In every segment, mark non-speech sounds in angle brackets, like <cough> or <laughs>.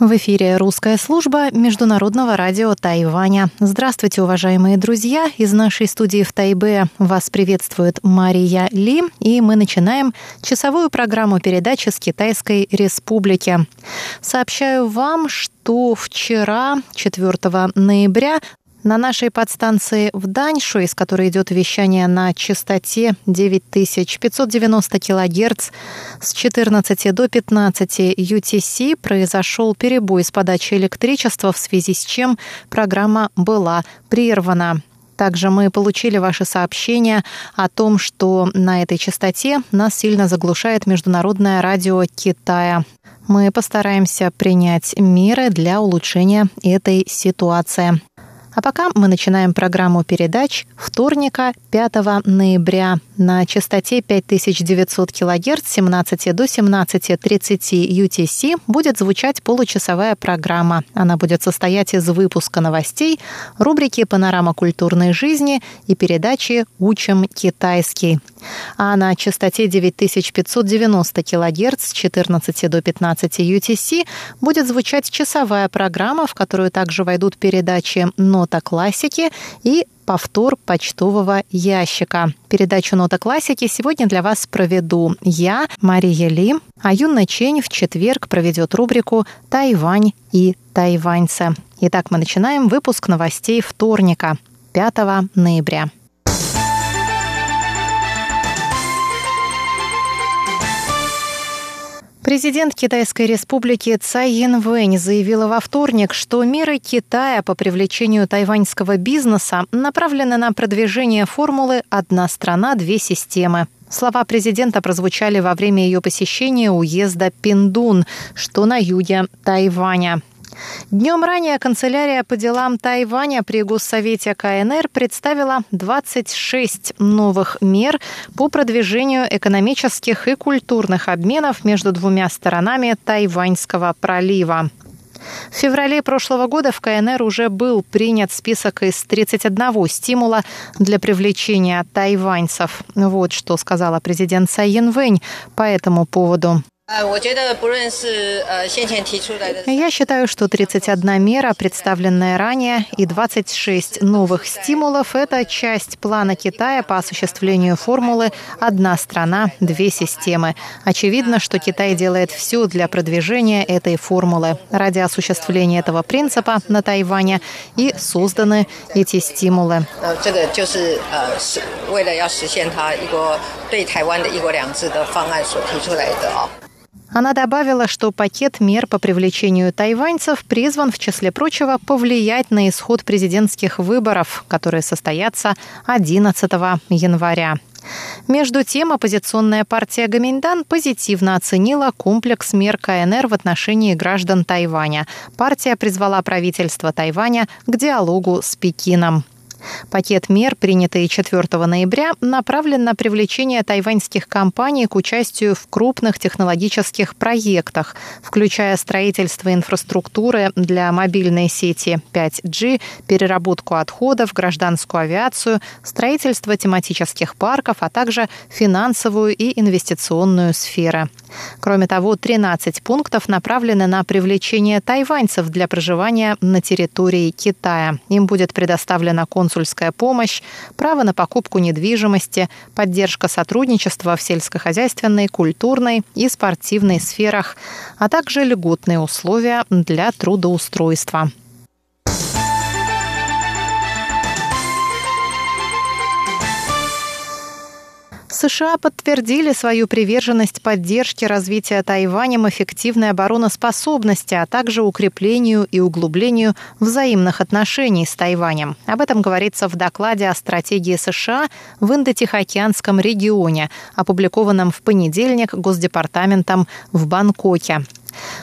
В эфире русская служба Международного радио Тайваня. Здравствуйте, уважаемые друзья! Из нашей студии в Тайбе вас приветствует Мария Ли, и мы начинаем часовую программу передачи с Китайской Республики. Сообщаю вам, что вчера, 4 ноября, на нашей подстанции в Даньшу, из которой идет вещание на частоте 9590 кГц с 14 до 15 UTC, произошел перебой с подачей электричества, в связи с чем программа была прервана. Также мы получили ваши сообщения о том, что на этой частоте нас сильно заглушает Международное радио Китая. Мы постараемся принять меры для улучшения этой ситуации. А пока мы начинаем программу передач вторника 5 ноября на частоте 5900 кГц с 17 до 17.30 UTC будет звучать получасовая программа. Она будет состоять из выпуска новостей, рубрики «Панорама культурной жизни» и передачи «Учим китайский». А на частоте 9590 кГц с 14 до 15 UTC будет звучать часовая программа, в которую также войдут передачи «Нота классики» и повтор почтового ящика. Передачу «Нота классики» сегодня для вас проведу я, Мария Ли, а Юна Чень в четверг проведет рубрику «Тайвань и тайваньцы». Итак, мы начинаем выпуск новостей вторника, 5 ноября. Президент Китайской республики Цай Янвэнь заявила во вторник, что меры Китая по привлечению тайваньского бизнеса направлены на продвижение формулы «одна страна, две системы». Слова президента прозвучали во время ее посещения уезда Пиндун, что на юге Тайваня. Днем ранее канцелярия по делам Тайваня при Госсовете КНР представила 26 новых мер по продвижению экономических и культурных обменов между двумя сторонами Тайваньского пролива. В феврале прошлого года в КНР уже был принят список из 31 стимула для привлечения тайваньцев. Вот что сказала президент Цай Янвэнь по этому поводу. Я считаю, что 31 мера, представленная ранее, и 26 новых стимулов – это часть плана Китая по осуществлению формулы «одна страна, две системы». Очевидно, что Китай делает все для продвижения этой формулы. Ради осуществления этого принципа на Тайване и созданы эти стимулы. <laughs> 为了要实现它一国对台湾的一国两制的方案所提出来的哦。 Она добавила, что пакет мер по привлечению тайваньцев призван, в числе прочего, повлиять на исход президентских выборов, которые состоятся 11 января. Между тем, оппозиционная партия Гаминьдан позитивно оценила комплекс мер КНР в отношении граждан Тайваня. Партия призвала правительство Тайваня к диалогу с Пекином. Пакет мер, принятый 4 ноября, направлен на привлечение тайваньских компаний к участию в крупных технологических проектах, включая строительство инфраструктуры для мобильной сети 5G, переработку отходов, гражданскую авиацию, строительство тематических парков, а также финансовую и инвестиционную сферы. Кроме того, 13 пунктов направлены на привлечение тайваньцев для проживания на территории Китая. Им будет предоставлена консульская помощь, право на покупку недвижимости, поддержка сотрудничества в сельскохозяйственной, культурной и спортивной сферах, а также льготные условия для трудоустройства. США подтвердили свою приверженность поддержке развития Тайванем эффективной обороноспособности, а также укреплению и углублению взаимных отношений с Тайванем. Об этом говорится в докладе о стратегии США в Индо-Тихоокеанском регионе, опубликованном в понедельник Госдепартаментом в Бангкоке.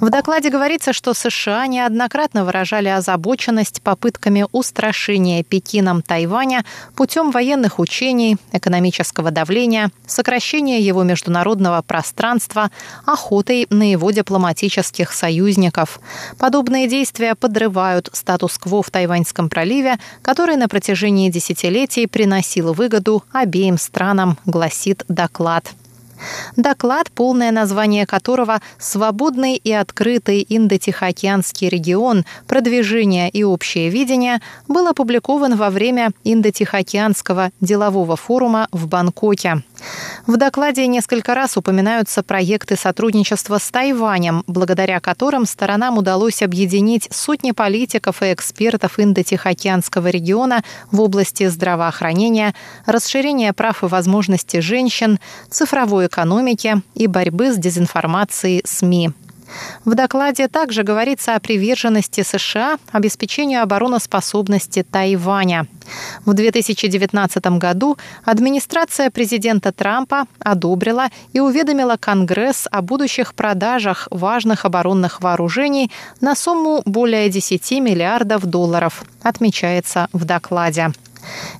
В докладе говорится, что США неоднократно выражали озабоченность попытками устрашения Пекином Тайваня путем военных учений, экономического давления, сокращения его международного пространства, охотой на его дипломатических союзников. Подобные действия подрывают статус-кво в Тайваньском проливе, который на протяжении десятилетий приносил выгоду обеим странам, гласит доклад. Доклад, полное название которого «Свободный и открытый Индо-Тихоокеанский регион. Продвижение и общее видение», был опубликован во время Индо-Тихоокеанского делового форума в Бангкоке. В докладе несколько раз упоминаются проекты сотрудничества с Тайванем, благодаря которым сторонам удалось объединить сотни политиков и экспертов Индо-Тихоокеанского региона в области здравоохранения, расширения прав и возможностей женщин, цифровой экономики и борьбы с дезинформацией СМИ. В докладе также говорится о приверженности США обеспечению обороноспособности Тайваня. В 2019 году администрация президента Трампа одобрила и уведомила Конгресс о будущих продажах важных оборонных вооружений на сумму более 10 миллиардов долларов, отмечается в докладе.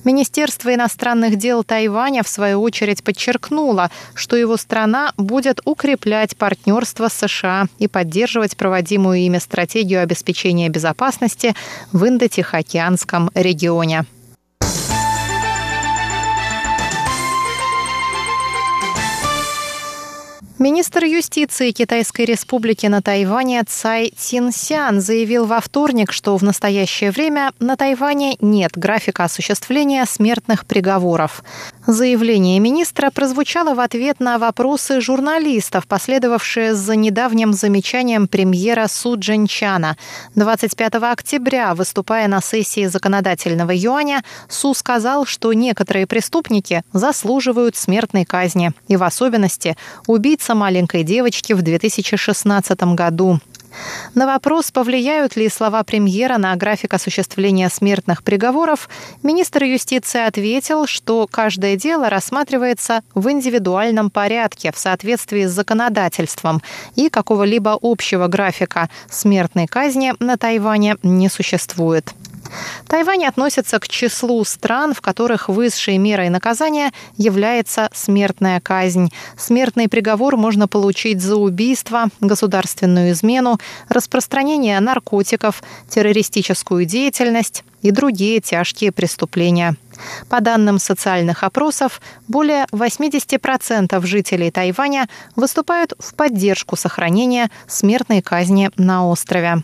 Министерство иностранных дел Тайваня, в свою очередь, подчеркнуло, что его страна будет укреплять партнерство с США и поддерживать проводимую ими стратегию обеспечения безопасности в Индо-Тихоокеанском регионе. Министр юстиции Китайской республики на Тайване Цай Цинсян заявил во вторник, что в настоящее время на Тайване нет графика осуществления смертных приговоров. Заявление министра прозвучало в ответ на вопросы журналистов, последовавшие за недавним замечанием премьера Су Джинчана. 25 октября, выступая на сессии законодательного юаня, Су сказал, что некоторые преступники заслуживают смертной казни, и в особенности убийца маленькой девочки в 2016 году. На вопрос, повлияют ли слова премьера на график осуществления смертных приговоров, министр юстиции ответил, что каждое дело рассматривается в индивидуальном порядке в соответствии с законодательством и какого-либо общего графика смертной казни на Тайване не существует. Тайвань относится к числу стран, в которых высшей мерой наказания является смертная казнь. Смертный приговор можно получить за убийство, государственную измену, распространение наркотиков, террористическую деятельность и другие тяжкие преступления. По данным социальных опросов, более 80% жителей Тайваня выступают в поддержку сохранения смертной казни на острове.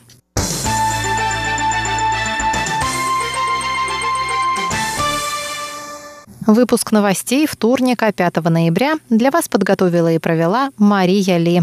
Выпуск новостей вторника, 5 ноября для вас подготовила и провела Мария Ли.